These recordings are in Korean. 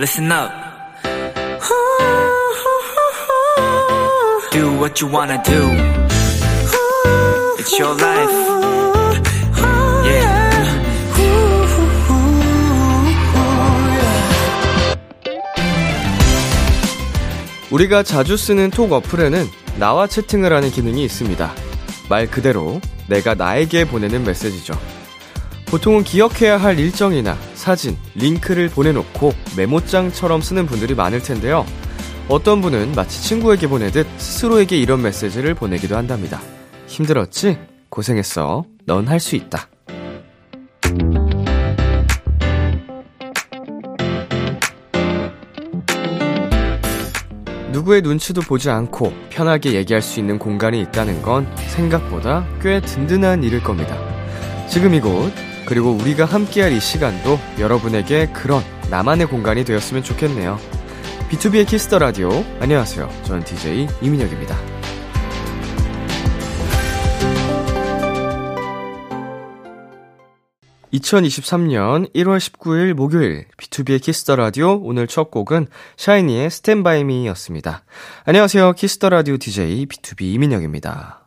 listen up. Do what you wanna do. It's your life. Yeah. 우리가 자주 쓰는 톡 어플에는 나와 채팅을 하는 기능이 있습니다. 말 그대로 내가 나에게 보내는 메시지죠. 보통은 기억해야 할 일정이나 사진, 링크를 보내놓고 메모장처럼 쓰는 분들이 많을 텐데요. 어떤 분은 마치 친구에게 보내듯 스스로에게 이런 메시지를 보내기도 한답니다. 힘들었지? 고생했어. 넌 할 수 있다. 누구의 눈치도 보지 않고 편하게 얘기할 수 있는 공간이 있다는 건 생각보다 꽤 든든한 일일 겁니다. 지금 이곳, 그리고 우리가 함께할 이 시간도 여러분에게 그런 나만의 공간이 되었으면 좋겠네요. B2B의 키스터 라디오. 안녕하세요. 저는 DJ 이민혁입니다. 2023년 1월 19일 목요일 B2B의 키스터 라디오 오늘 첫 곡은 샤이니의 Stand By Me였습니다. 안녕하세요. 키스터 라디오 DJ B2B 이민혁입니다.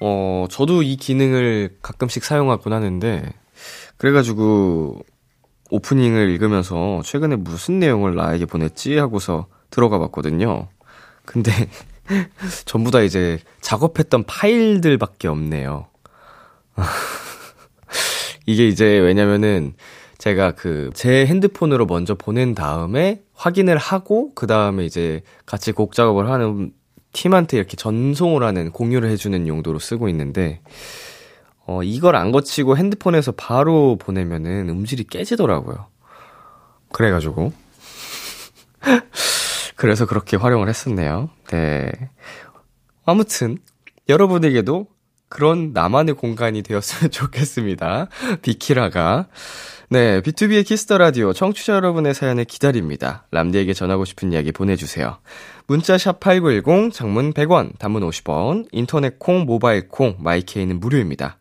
어, 저도 이 기능을 가끔씩 사용하곤 하는데 그래가지고 오프닝을 읽으면서 최근에 무슨 내용을 나에게 보냈지 하고서 들어가 봤거든요. 근데 전부 다 이제 작업했던 파일들밖에 없네요. 이게 이제 왜냐면은 제가 그 제 핸드폰으로 먼저 보낸 다음에 확인을 하고 그 다음에 이제 같이 곡 작업을 하는 팀한테 이렇게 전송을 하는 공유를 해주는 용도로 쓰고 있는데 어 이걸 안 거치고 핸드폰에서 바로 보내면은 음질이 깨지더라고요. 그래가지고 그래서 그렇게 활용을 했었네요. 네. 아무튼 여러분에게도 그런 나만의 공간이 되었으면 좋겠습니다. 비키라가. 네, 비투비의 키스 더 라디오 청취자 여러분의 사연을 기다립니다. 람디에게 전하고 싶은 이야기 보내주세요. 문자 샵 #8910 장문 100원, 단문 50원, 인터넷 콩, 모바일 콩, 마이케이는 무료입니다.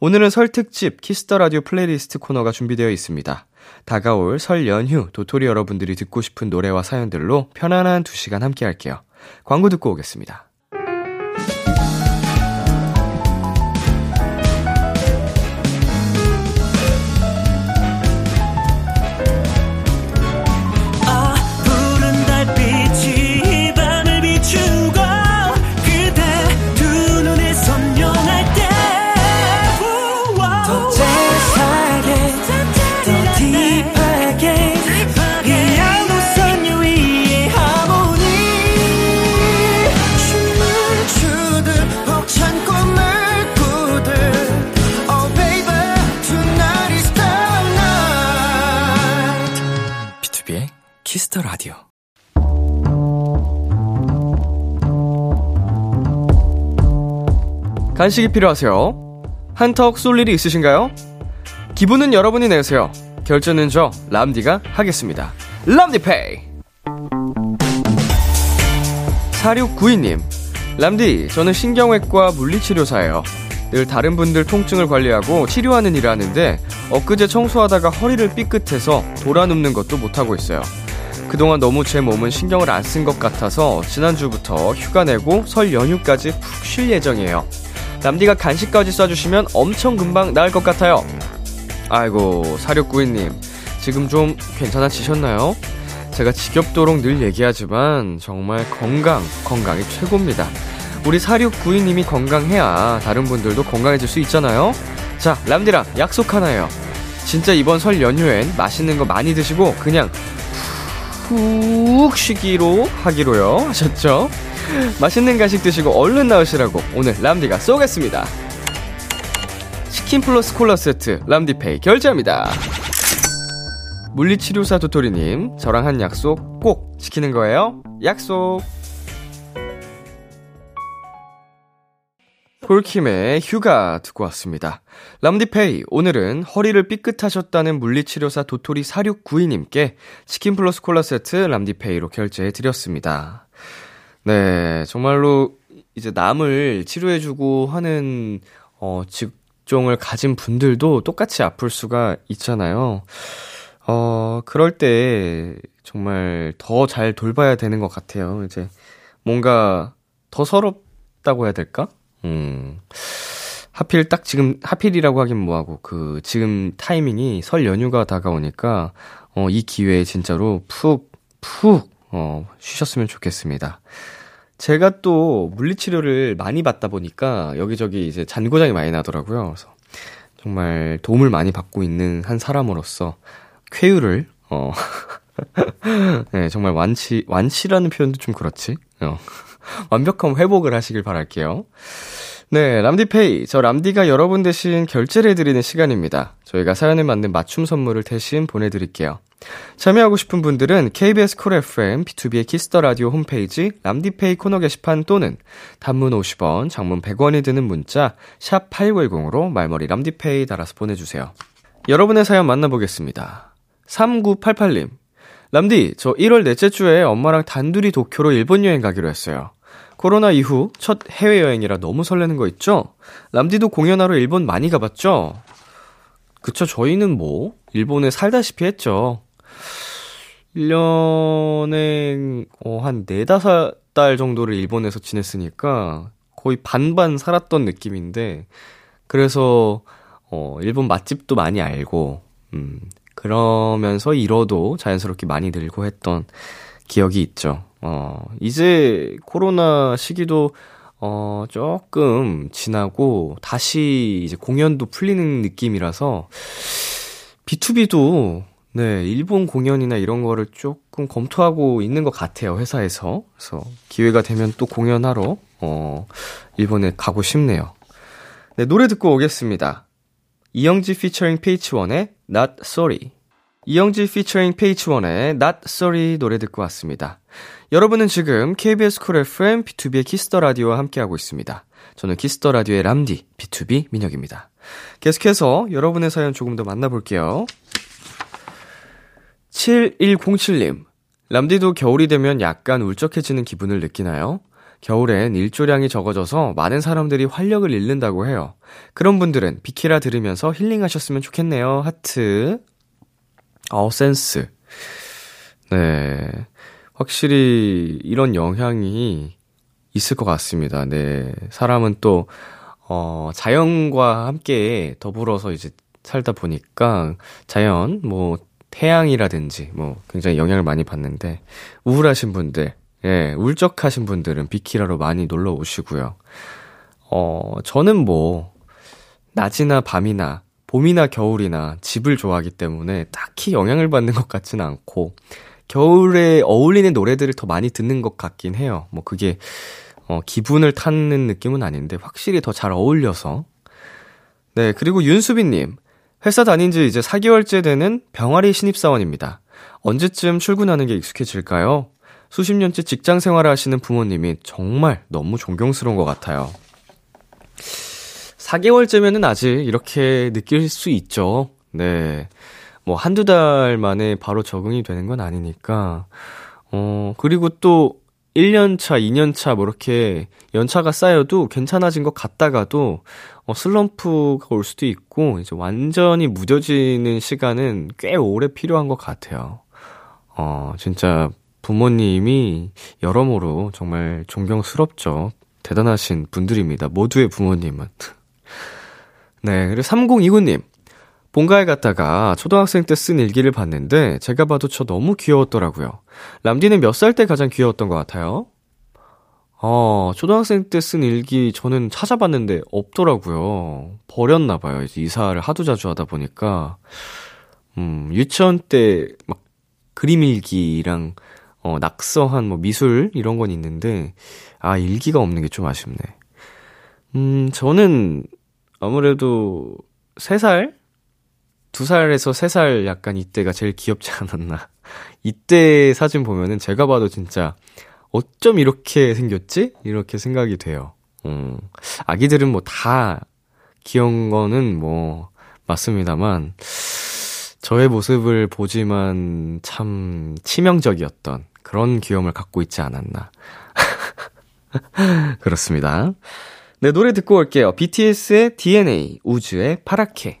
오늘은 설 특집 키스 더 라디오 플레이리스트 코너가 준비되어 있습니다. 다가올 설 연휴 도토리 여러분들이 듣고 싶은 노래와 사연들로 편안한 2시간 함께 할게요. 광고 듣고 오겠습니다. 간식이 필요하세요? 한턱 쏠 일이 있으신가요? 기분은 여러분이 내세요. 결제는 저 람디가 하겠습니다. 람디페이. 4692님, 람디, 저는 신경외과 물리치료사예요. 늘 다른 분들 통증을 관리하고 치료하는 일을 하는데 엊그제 청소하다가 허리를 삐끗해서 돌아눕는 것도 못하고 있어요. 그동안 너무 제 몸은 신경을 안 쓴 것 같아서 지난주부터 휴가 내고 설 연휴까지 푹 쉴 예정이에요. 남디가 간식까지 쏴주시면 엄청 금방 나을 것 같아요. 아이고, 사육구이님. 지금 좀 괜찮아지셨나요? 제가 지겹도록 늘 얘기하지만 정말 건강, 건강이 최고입니다. 우리 4692님이 건강해야 다른 분들도 건강해질 수 있잖아요? 자, 람디랑 약속 하나요. 진짜 이번 설 연휴엔 맛있는 거 많이 드시고 그냥 푹 쉬기로 하기로요. 하셨죠? 맛있는 간식 드시고 얼른 나으시라고 오늘 람디가 쏘겠습니다. 치킨 플러스 콜라 세트 람디페이 결제합니다. 물리치료사 도토리님, 저랑 한 약속 꼭 지키는 거예요. 약속. 폴킴의 휴가 듣고 왔습니다. 람디페이, 오늘은 허리를 삐끗하셨다는 물리치료사 도토리 4692님께 치킨 플러스 콜라 세트 람디페이로 결제해 드렸습니다. 네, 정말로 이제 남을 치료해주고 하는, 어, 직종을 가진 분들도 똑같이 아플 수가 있잖아요. 어, 그럴 때 정말 더 잘 돌봐야 되는 것 같아요. 이제 뭔가 더 서럽다고 해야 될까? 음. 하필 딱 지금, 하필이라고 하긴 뭐하고, 그, 지금 타이밍이 설 연휴가 다가오니까, 어, 이 기회에 진짜로 푹, 푹, 어, 쉬셨으면 좋겠습니다. 제가 또 물리치료를 많이 받다 보니까 여기저기 이제 잔고장이 많이 나더라고요. 그래서 정말 도움을 많이 받고 있는 한 사람으로서 쾌유를, 어, 네, 정말 완치, 완치라는 표현도 좀 그렇지. 어, 완벽한 회복을 하시길 바랄게요. 네, 람디페이. 저 람디가 여러분 대신 결제를 해드리는 시간입니다. 저희가 사연에 맞는 맞춤 선물을 대신 보내드릴게요. 참여하고 싶은 분들은 KBS 쿨 FM, 비투비의 키스 더 라디오 홈페이지, 람디페이 코너 게시판 또는 단문 50원, 장문 100원이 드는 문자, 샵 8910으로 말머리 람디페이 달아서 보내주세요. 여러분의 사연 만나보겠습니다. 3988님. 람디, 저 1월 넷째 주에 엄마랑 단둘이 도쿄로 일본 여행 가기로 했어요. 코로나 이후 첫 해외여행이라 너무 설레는 거 있죠? 람디도 공연하러 일본 많이 가봤죠? 그쵸, 저희는 뭐, 일본에 살다시피 했죠. 1년에, 어, 한 4, 5달 정도를 일본에서 지냈으니까, 거의 반반 살았던 느낌인데, 그래서, 어, 일본 맛집도 많이 알고, 음, 그러면서 잃어도 자연스럽게 많이 늘고 했던 기억이 있죠. 어, 이제 코로나 시기도 어, 조금 지나고 다시 이제 공연도 풀리는 느낌이라서 B2B도 네, 일본 공연이나 이런 거를 조금 검토하고 있는 것 같아요, 회사에서. 그래서 기회가 되면 또 공연하러, 어, 일본에 가고 싶네요. 네, 노래 듣고 오겠습니다. 이영지 featuring pH-1의 Not Sorry. 이영지 featuring pH-1의 Not Sorry 노래 듣고 왔습니다. 여러분은 지금 KBS 쿨 FM 비투비의 키스 더 라디오와 함께하고 있습니다. 저는 키스 더 라디오의 람디 비투비 민혁입니다. 계속해서 여러분의 사연 조금 더 만나볼게요. 7107님. 람디도 겨울이 되면 약간 울적해지는 기분을 느끼나요? 겨울엔 일조량이 적어져서 많은 사람들이 활력을 잃는다고 해요. 그런 분들은 비키라 들으면서 힐링하셨으면 좋겠네요. 하트. 어, 센스. 네. 확실히 이런 영향이 있을 것 같습니다. 네. 사람은 또, 어, 자연과 함께 더불어서 이제 살다 보니까 자연, 뭐, 태양이라든지 뭐 굉장히 영향을 많이 받는데 우울하신 분들, 예, 울적하신 분들은 비키라로 많이 놀러 오시고요. 어, 저는 뭐 낮이나 밤이나 봄이나 겨울이나 집을 좋아하기 때문에 딱히 영향을 받는 것 같지는 않고 겨울에 어울리는 노래들을 더 많이 듣는 것 같긴 해요. 뭐 그게 어, 기분을 타는 느낌은 아닌데 확실히 더 잘 어울려서. 네, 그리고 윤수빈님. 회사 다닌 지 이제 4개월째 되는 병아리 신입사원입니다. 언제쯤 출근하는 게 익숙해질까요? 수십 년째 직장 생활을 하시는 부모님이 정말 너무 존경스러운 것 같아요. 4개월째면은 아직 이렇게 느낄 수 있죠. 네. 뭐 한두 달 만에 바로 적응이 되는 건 아니니까. 어, 그리고 또 1년차, 2년차 뭐 이렇게 연차가 쌓여도 괜찮아진 것 같다가도 어, 슬럼프가 올 수도 있고 이제 완전히 무뎌지는 시간은 꽤 오래 필요한 것 같아요. 어, 진짜 부모님이 여러모로 정말 존경스럽죠. 대단하신 분들입니다. 모두의 부모님은. 네, 그리고 3029님. 본가에 갔다가 초등학생 때 쓴 일기를 봤는데 제가 봐도 저 너무 귀여웠더라고요. 람디는 몇 살 때 가장 귀여웠던 것 같아요? 어, 초등학생 때 쓴 일기 저는 찾아봤는데 없더라고요. 버렸나봐요. 이제 이사를 하도 자주 하다 보니까. 음, 유치원 때 막 그림 일기랑 어, 낙서한 뭐 미술 이런 건 있는데, 아, 일기가 없는 게 좀 아쉽네. 음, 저는 아무래도 3살? 2살에서 3살 약간 이때가 제일 귀엽지 않았나. 이때 사진 보면은 제가 봐도 진짜 어쩜 이렇게 생겼지? 이렇게 생각이 돼요. 음, 아기들은 뭐 다 귀여운 거는 뭐 맞습니다만 저의 모습을 보지만 참 치명적이었던 그런 귀여움을 갖고 있지 않았나. 그렇습니다. 네, 노래 듣고 올게요. BTS의 DNA, 우주의 파랗게.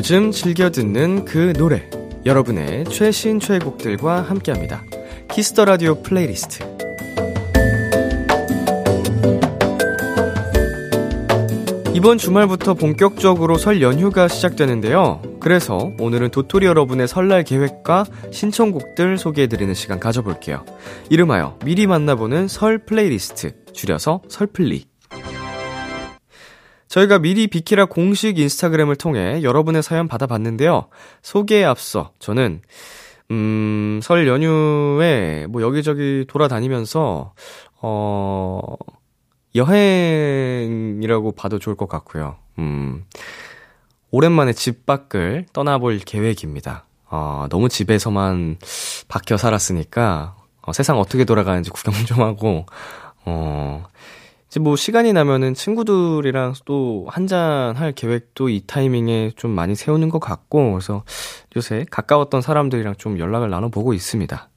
요즘 즐겨 듣는 그 노래 여러분의 최신 최애곡들과 함께합니다. 키스터 라디오 플레이리스트. 이번 주말부터 본격적으로 설 연휴가 시작되는데요. 그래서 오늘은 도토리 여러분의 설날 계획과 신청곡들 소개해드리는 시간 가져볼게요. 이름하여 미리 만나보는 설 플레이리스트, 줄여서 설플리. 저희가 미리 비키라 공식 인스타그램을 통해 여러분의 사연 받아봤는데요. 소개에 앞서 저는 음, 설 연휴에 뭐 여기저기 돌아다니면서 어 여행이라고 봐도 좋을 것 같고요. 음. 오랜만에 집 밖을 떠나볼 계획입니다. 어, 너무 집에서만 박혀 살았으니까 어, 세상 어떻게 돌아가는지 구경 좀 하고 어, 이제 뭐 시간이 나면은 친구들이랑 또 한잔 할 계획도 이 타이밍에 좀 많이 세우는 것 같고, 그래서 요새 가까웠던 사람들이랑 좀 연락을 나눠보고 있습니다.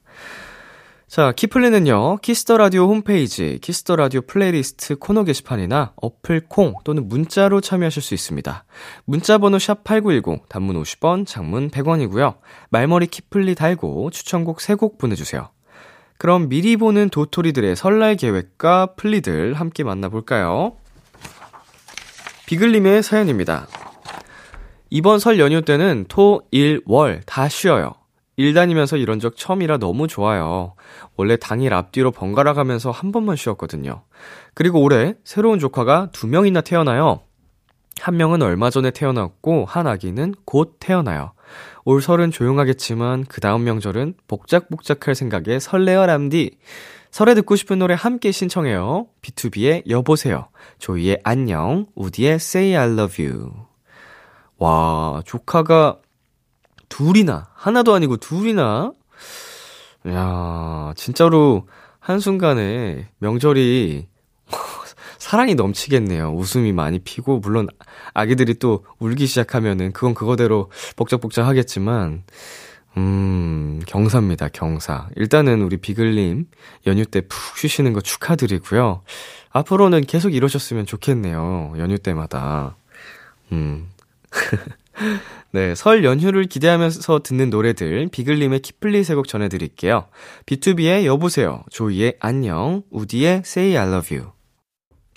자, 키플리는요, 키스 더 라디오 홈페이지, 키스 더 라디오 플레이리스트 코너 게시판이나 어플 콩 또는 문자로 참여하실 수 있습니다. 문자 번호 샵8910, 단문 50원, 장문 100원이고요. 말머리 키플리 달고 추천곡 3곡 보내주세요. 그럼 미리 보는 도토리들의 설날 계획과 플리들 함께 만나볼까요? 비글님의 사연입니다. 이번 설 연휴 때는 토, 일, 월 다 쉬어요. 일 다니면서 이런 적 처음이라 너무 좋아요. 원래 당일 앞뒤로 번갈아 가면서 한 번만 쉬었거든요. 그리고 올해 새로운 조카가 두 명이나 태어나요. 한 명은 얼마 전에 태어났고, 한 아기는 곧 태어나요. 올 설은 조용하겠지만 그 다음 명절은 복작복작할 생각에 설레어 람디. 설에 듣고 싶은 노래 함께 신청해요. B2B의 여보세요. 조이의 안녕. 우디의 Say I Love You. 와, 조카가 둘이나, 하나도 아니고 둘이나? 야 진짜로 한순간에 명절이 사랑이 넘치겠네요. 웃음이 많이 피고, 물론 아기들이 또 울기 시작하면은 그건 그거대로 복작복작 하겠지만, 음, 경사입니다, 경사. 일단은 우리 비글님 연휴 때 푹 쉬시는 거 축하드리고요. 앞으로는 계속 이러셨으면 좋겠네요. 연휴 때마다. 음. 네, 설 연휴를 기대하면서 듣는 노래들, 비글님의 키플리 세곡 전해드릴게요. B2B의 여보세요, 조이의 안녕, 우디의 Say I Love You.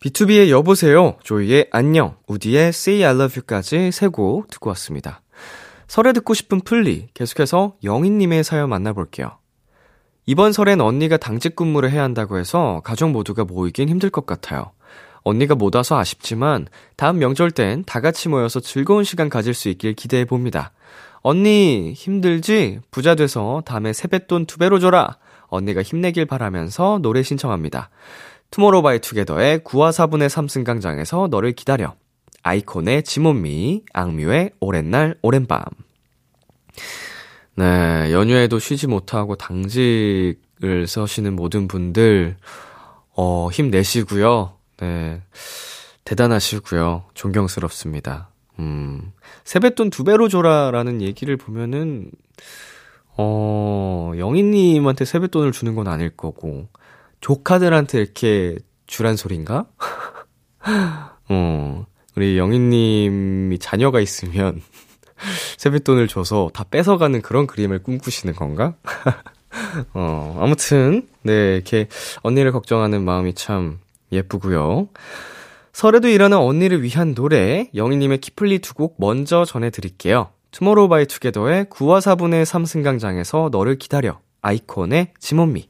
B2B의 여보세요, 조이의 안녕, 우디의 Say I Love You까지 세 곡 듣고 왔습니다. 설에 듣고 싶은 플리, 계속해서 영희님의 사연 만나볼게요. 이번 설엔 언니가 당직 근무를 해야 한다고 해서 가족 모두가 모이긴 힘들 것 같아요. 언니가 못 와서 아쉽지만 다음 명절 땐 다 같이 모여서 즐거운 시간 가질 수 있길 기대해 봅니다. 언니 힘들지? 부자 돼서 다음에 세뱃돈 두 배로 줘라. 언니가 힘내길 바라면서 노래 신청합니다. 투모로우바이투게더의 9화 4분의 3승강장에서 너를 기다려. 아이콘의 지몬미, 악뮤의 오랜 날, 오랜 밤. 네, 연휴에도 쉬지 못하고 당직을 서시는 모든 분들, 어, 힘내시고요. 네. 대단하시고요. 존경스럽습니다. 음, 세뱃돈 두 배로 줘라라는 얘기를 보면은, 어, 영희 님한테 세뱃돈을 주는 건 아닐 거고, 조카들한테 이렇게 주란 소린가? 어, 우리 영희님이 자녀가 있으면 세뱃돈을 줘서 다 뺏어가는 그런 그림을 꿈꾸시는 건가? 어, 아무튼, 네, 이렇게 언니를 걱정하는 마음이 참 예쁘고요. 설에도 일하는 언니를 위한 노래, 영희님의 키플리 두 곡 먼저 전해드릴게요. 투모로우 바이 투게더의 9와 4분의 3 승강장에서 너를 기다려, 아이콘의 지못미.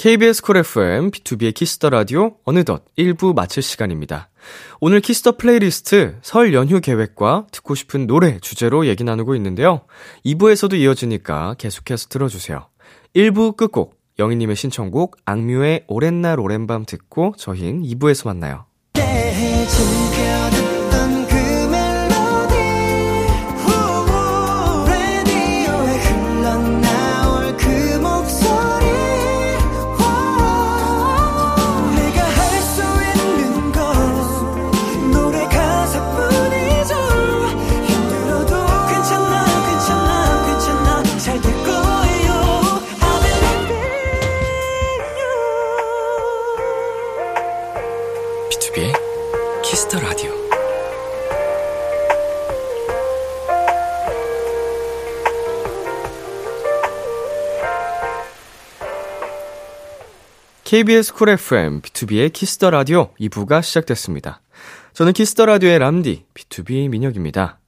KBS 쿨 FM, 비투비의 키스 더 라디오, 어느덧 1부 마칠 시간입니다. 오늘 키스터 플레이리스트, 설 연휴 계획과 듣고 싶은 노래 주제로 얘기 나누고 있는데요. 2부에서도 이어지니까 계속해서 들어주세요. 1부 끝곡, 영희님의 신청곡, 악뮤의 오랜 날 오랜 밤 듣고 저흰 2부에서 만나요. KBS 쿨 FM, 비투비의 키스 더 라디오 2부가 시작됐습니다. 저는 키스 더 라디오의 람디, 비투비 민혁입니다.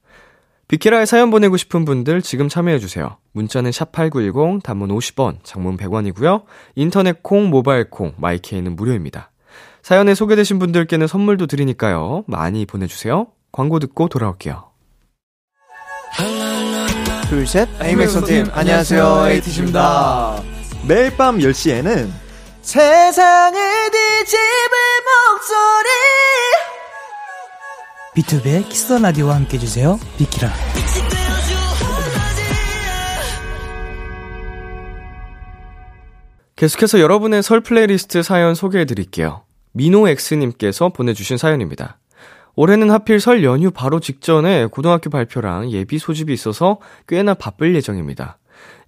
비키라에 사연 보내고 싶은 분들 지금 참여해주세요. 문자는 샵8910, 단문 50원, 장문 100원이고요. 인터넷 콩, 모바일 콩, 마이케이는 무료입니다. 사연에 소개되신 분들께는 선물도 드리니까요. 많이 보내주세요. 광고 듣고 돌아올게요. 둘, 셋. Eight makes one team, 안녕하세요. 에이티즈입니다. 매일 밤 10시에는 세상을 뒤집을 목소리. 비투비의 키스 더 라디오와 함께 해주세요. 비키라. 계속해서 여러분의 설 플레이리스트 사연 소개해 드릴게요. 민호엑스님께서 보내주신 사연입니다. 올해는 하필 설 연휴 바로 직전에 고등학교 발표랑 예비 소집이 있어서 꽤나 바쁠 예정입니다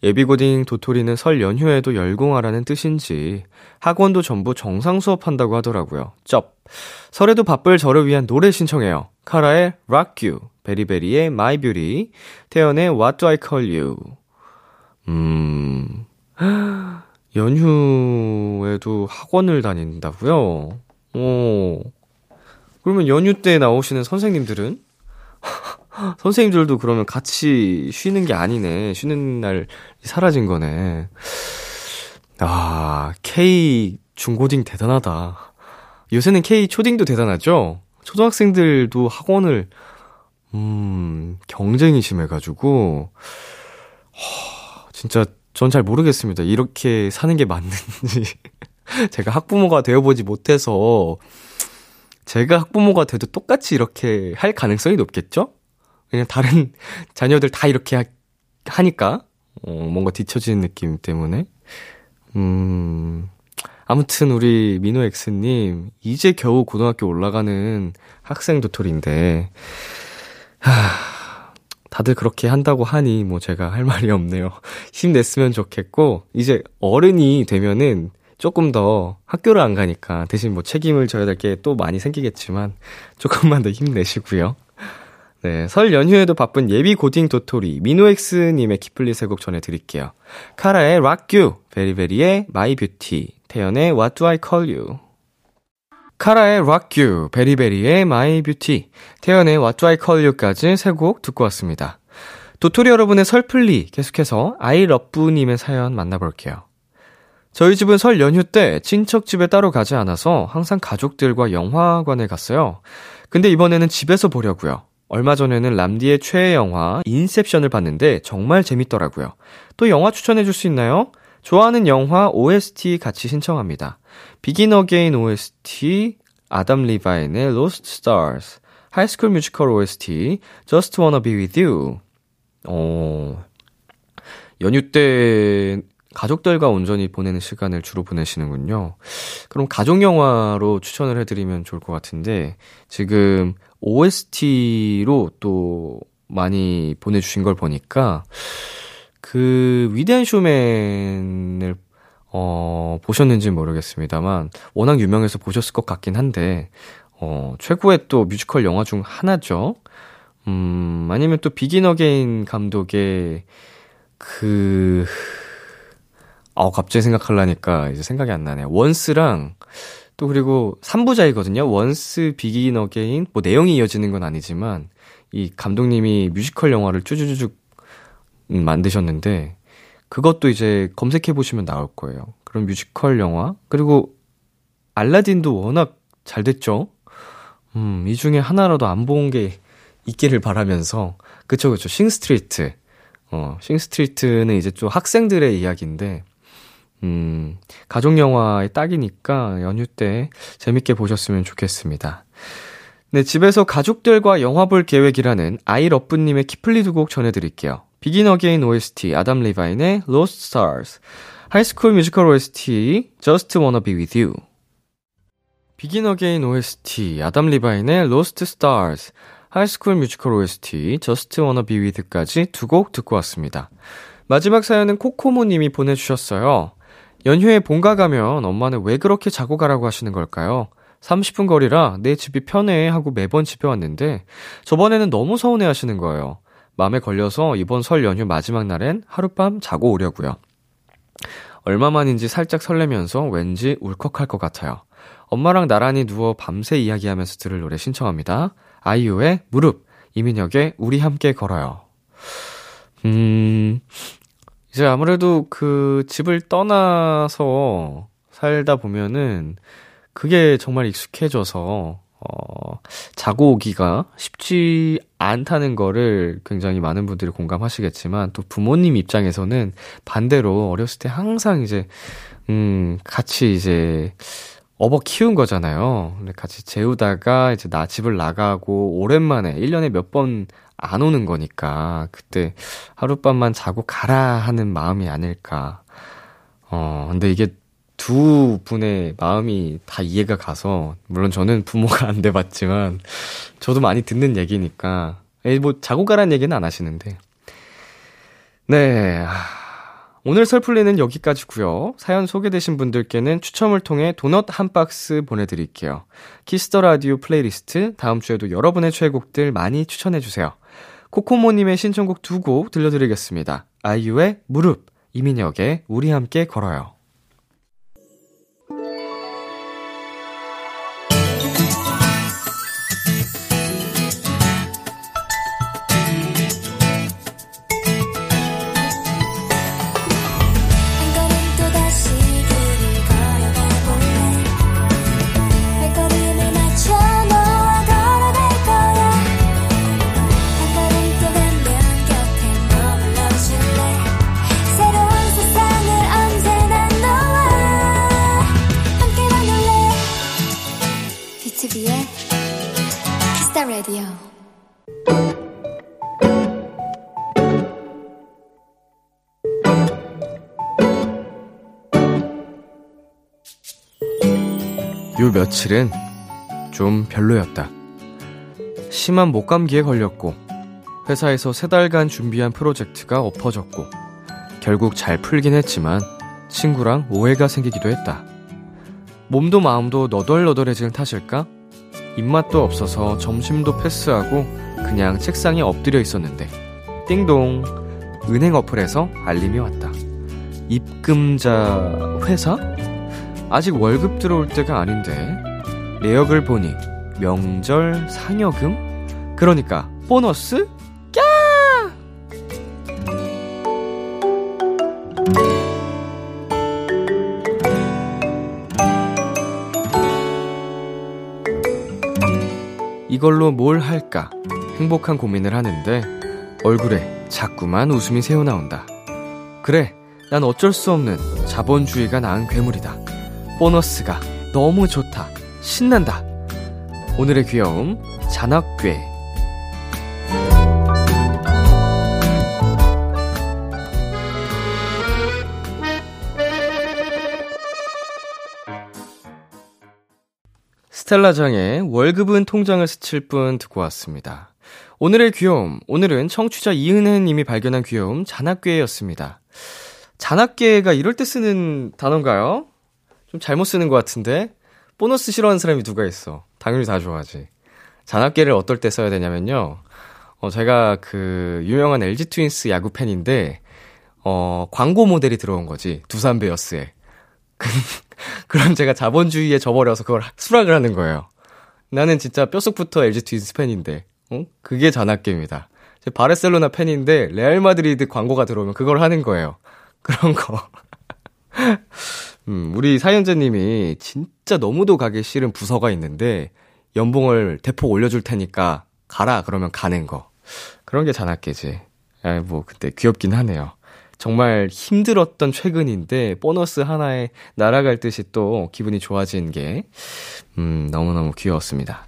예비고딩 도토리는 설 연휴에도 열공하라는 뜻인지 학원도 전부 정상 수업한다고 하더라고요. 쩝. 설에도 바쁠 저를 위한 노래 신청해요. 카라의 Rock You, 베리베리의 My Beauty, 태연의 What Do I Call You. 음, 연휴에도 학원을 다닌다고요? 오. 그러면 연휴 때 나오시는 선생님들은? 선생님들도 그러면 같이 쉬는 게 아니네. 쉬는 날 사라진 거네. 아, K 중고딩 대단하다. 요새는 K 초딩도 대단하죠? 초등학생들도 학원을, 음, 경쟁이 심해가지고, 허, 진짜 전 잘 모르겠습니다. 이렇게 사는 게 맞는지. 제가 학부모가 되어보지 못해서, 제가 학부모가 돼도 똑같이 이렇게 할 가능성이 높겠죠? 그냥 다른 자녀들 다 이렇게 하, 하니까, 어, 뭔가 뒤처지는 느낌 때문에. 음, 아무튼 우리 민호 엑스님, 이제 겨우 고등학교 올라가는 학생 도토리인데, 하, 다들 그렇게 한다고 하니 뭐 제가 할 말이 없네요. 힘냈으면 좋겠고, 이제 어른이 되면은 조금 더 학교를 안 가니까 대신 뭐 책임을 져야 될 게 또 많이 생기겠지만, 조금만 더 힘내시고요. 네, 설 연휴에도 바쁜 예비 고딩 도토리 민호엑스님의 기플리 세곡 전해드릴게요. 카라의 You, 베리베리의 My Beauty, 태연의 What Do I Call You. 카라의 You, 베리베리의 My Beauty, 태연의 What Do I Call You까지 세 곡 듣고 왔습니다. 도토리 여러분의 설플리 계속해서 아이러브님의 사연 만나볼게요. 저희 집은 설 연휴 때 친척 집에 따로 가지 않아서 항상 가족들과 영화관에 갔어요. 근데 이번에는 집에서 보려고요. 얼마 전에는 람디의 최애 영화 인셉션을 봤는데 정말 재밌더라고요. 또 영화 추천해 줄 수 있나요? 좋아하는 영화 OST 같이 신청합니다. 비긴 어게인 OST, 아담 리바인의 Lost Stars, 하이스쿨 뮤지컬 OST, Just Wanna Be With You. 어, 연휴 때 가족들과 온전히 보내는 시간을 주로 보내시는군요. 그럼 가족 영화로 추천을 해드리면 좋을 것 같은데, 지금 OST로 또 많이 보내주신 걸 보니까 그 위대한 쇼맨을 어, 보셨는지 모르겠습니다만 워낙 유명해서 보셨을 것 같긴 한데 어, 최고의 또 뮤지컬 영화 중 하나죠. 음, 아니면 또 비긴 어게인 감독의 그, 어, 갑자기 생각하려니까 이제 생각이 안 나네요. 원스랑 또 그리고 3부작이거든요. 원스 비긴 어게인 뭐 내용이 이어지는 건 아니지만 이 감독님이 뮤지컬 영화를 쭈쭈쭈쭉 만드셨는데 그것도 이제 검색해 보시면 나올 거예요. 그런 뮤지컬 영화. 그리고 알라딘도 워낙 잘 됐죠? 음, 이 중에 하나라도 안 본 게 있기를 바라면서. 그쵸, 그쵸. Sing Street. 어, Sing Street는 이제 좀 학생들의 이야기인데, 음, 가족 영화에 딱이니까 연휴 때 재밌게 보셨으면 좋겠습니다. 네, 집에서 가족들과 영화 볼 계획이라는 아이러브님의 키플리 두 곡 전해드릴게요. Begin Again OST, 아담 리바인의 Lost Stars, High School Musical OST, Just Wanna Be With You. Begin Again OST, 아담 리바인의 Lost Stars, High School Musical OST, Just Wanna Be With까지 두 곡 듣고 왔습니다. 마지막 사연은 코코모님이 보내주셨어요. 연휴에 본가 가면 엄마는 왜 그렇게 자고 가라고 하시는 걸까요? 30분 거리라 내 집이 편해 하고 매번 집에 왔는데 저번에는 너무 서운해 하시는 거예요. 마음에 걸려서 이번 설 연휴 마지막 날엔 하룻밤 자고 오려고요. 얼마만인지 살짝 설레면서 왠지 울컥할 것 같아요. 엄마랑 나란히 누워 밤새 이야기하면서 들을 노래 신청합니다. 아이유의 무릎, 이민혁의 우리 함께 걸어요. 음, 이제 아무래도 그 집을 떠나서 살다 보면은 그게 정말 익숙해져서 어, 자고 오기가 쉽지 않다는 거를 굉장히 많은 분들이 공감하시겠지만 또 부모님 입장에서는 반대로 어렸을 때 항상 이제 음, 같이 이제 업어 키운 거잖아요. 근데 같이 재우다가 이제 나 집을 나가고 오랜만에 1년에 몇 번 안 오는 거니까 그때 하룻밤만 자고 가라 하는 마음이 아닐까. 어, 근데 이게 두 분의 마음이 다 이해가 가서, 물론 저는 부모가 안 돼봤지만, 저도 많이 듣는 얘기니까, 에이, 뭐, 자고 가란 얘기는 안 하시는데. 네. 오늘 설플리는 여기까지고요 사연 소개되신 분들께는 추첨을 통해 도넛 한 박스 보내드릴게요. Kiss the Radio playlist, 다음 주에도 여러분의 최애곡들 많이 추천해주세요. 코코모님의 신청곡 두 곡 들려드리겠습니다. 아이유의 무릎, 이민혁의 우리 함께 걸어요. 요 며칠은 좀 별로였다. 심한 목감기에 걸렸고, 회사에서 세 달간 준비한 프로젝트가 엎어졌고, 결국 잘 풀긴 했지만, 친구랑 오해가 생기기도 했다. 몸도 마음도 너덜너덜해지는 탓일까? 입맛도 없어서 점심도 패스하고, 그냥 책상에 엎드려 있었는데, 띵동! 은행 어플에서 알림이 왔다. 입금자 회사? 아직 월급 들어올 때가 아닌데 내역을 보니 명절 상여금? 그러니까 보너스? 까! 이걸로 뭘 할까? 행복한 고민을 하는데 얼굴에 자꾸만 웃음이 새어나온다. 그래, 난 어쩔 수 없는 자본주의가 낳은 괴물이다. 보너스가 너무 좋다. 신난다. 오늘의 귀여움, 잔악괴. 스텔라장의 월급은 통장을 스칠 뿐 듣고 왔습니다. 오늘의 귀여움, 오늘은 청취자 이은혜님이 발견한 귀여움, 잔악괴였습니다. 잔악괴가 이럴 때 쓰는 단어인가요? 좀 잘못 쓰는 것 같은데 보너스 싫어하는 사람이 누가 있어? 당연히 다 좋아하지. 잔악계를 어떨 때 써야 되냐면요. 어, 제가 그 유명한 LG 트윈스 야구 팬인데 어, 광고 모델이 들어온 거지. 두산 베어스에. 그럼 제가 자본주의에 져버려서 그걸 수락을 하는 거예요. 나는 진짜 뼛속부터 LG 트윈스 팬인데. 어? 그게 자낳괴입니다. 제가 바르셀로나 팬인데 레알 마드리드 광고가 들어오면 그걸 하는 거예요. 그런 거. 음, 우리 사연자님이 진짜 너무도 가기 싫은 부서가 있는데, 연봉을 대폭 올려줄 테니까 가라 그러면 가는 거. 그런 게 자낳괴지. 아, 뭐 근데 귀엽긴 하네요. 정말 힘들었던 최근인데 보너스 하나에 날아갈 듯이 또 기분이 좋아진 게 음, 너무너무 귀여웠습니다.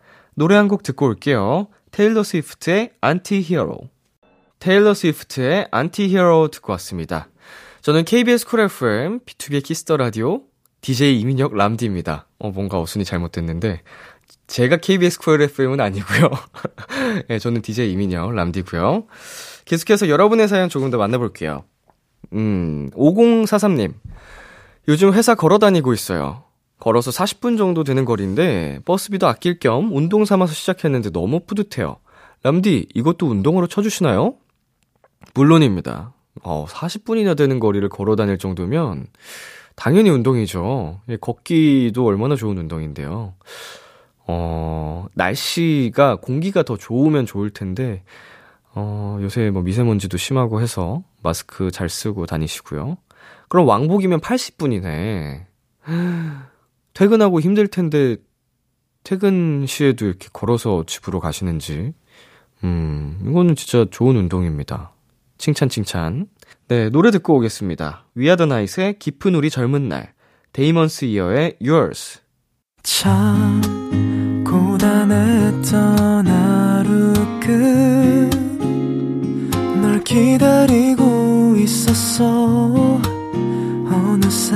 노래 한 곡 듣고 올게요. 테일러 스위프트의 Anti-Hero. 테일러 스위프트의 Anti-Hero 듣고 왔습니다. 저는 KBS 쿨 FM, B2B의 키스터 라디오, DJ 이민혁 람디입니다. 어, 뭔가 어순이 잘못됐는데, 제가 KBS Cool FM은 아니고요. 네, 저는 DJ 이민혁 람디고요. 계속해서 여러분의 사연 조금 더 만나볼게요. 음, 5043님. 요즘 회사 걸어 다니고 있어요. 걸어서 40분 정도 되는 거리인데 버스비도 아낄 겸 운동 삼아서 시작했는데 너무 뿌듯해요. 람디, 이것도 운동으로 쳐주시나요? 물론입니다. 어, 40분이나 되는 거리를 걸어 다닐 정도면 당연히 운동이죠. 예, 걷기도 얼마나 좋은 운동인데요. 어, 날씨가 공기가 더 좋으면 좋을 텐데 어, 요새 뭐 미세먼지도 심하고 해서 마스크 잘 쓰고 다니시고요. 그럼 왕복이면 80분이네. 퇴근하고 힘들 텐데 퇴근 시에도 이렇게 걸어서 집으로 가시는지 음, 이거는 진짜 좋은 운동입니다. 칭찬 칭찬. 네, 노래 듣고 오겠습니다. 위아더나잇의 깊은 우리 젊은 날. 데이먼스 이어의 Yours. 참 고단했던 하루 끝널 기다리고 있었어 어느새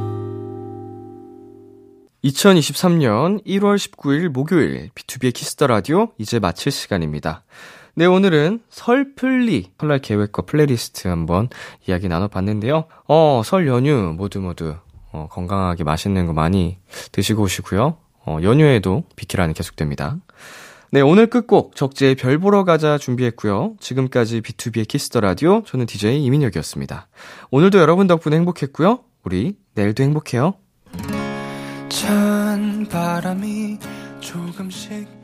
2023년 1월 19일 목요일 B2B의 키스터 라디오 이제 마칠 시간입니다. 네, 오늘은 설플리 설날 계획과 플레이리스트 한번 이야기 나눠봤는데요. 어, 설 연휴 모두 모두 어, 건강하게 맛있는 거 많이 드시고 오시고요. 어, 연휴에도 비키라는 계속됩니다. 네, 오늘 끝곡 적재의 별 보러 가자 준비했고요. 지금까지 B2B의 키스터 라디오 저는 DJ 이민혁이었습니다. 오늘도 여러분 덕분에 행복했고요. 우리 내일도 행복해요. 찬 바람이 조금씩